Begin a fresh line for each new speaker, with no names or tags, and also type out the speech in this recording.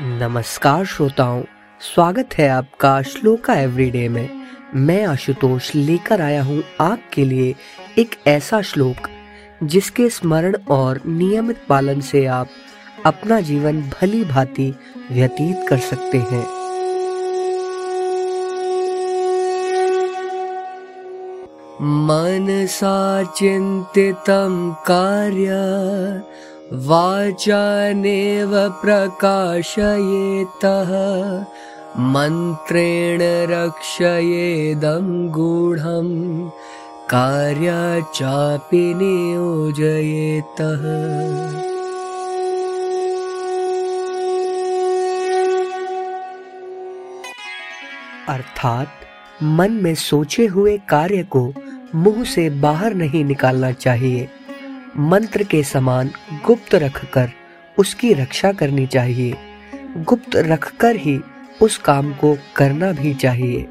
नमस्कार श्रोताओं, स्वागत है आपका श्लोका एवरीडे में। मैं आशुतोष लेकर आया हूँ आपके लिए एक ऐसा श्लोक, जिसके स्मरण और नियमित पालन से आप अपना जीवन भली भांति व्यतीत कर सकते हैं। मन सा चिंतितम कार्य वाचानेव प्रकाशयेतः, मन्त्रेण रक्षयेदं गूढं, कार्याचापि नियोजयेतः। अर्थात, मन में सोचे हुए कार्य को मुँह से बाहर नहीं निकालना चाहिए। मंत्र के समान गुप्त रखकर उसकी रक्षा करनी चाहिए। गुप्त रखकर ही उस काम को करना भी चाहिए।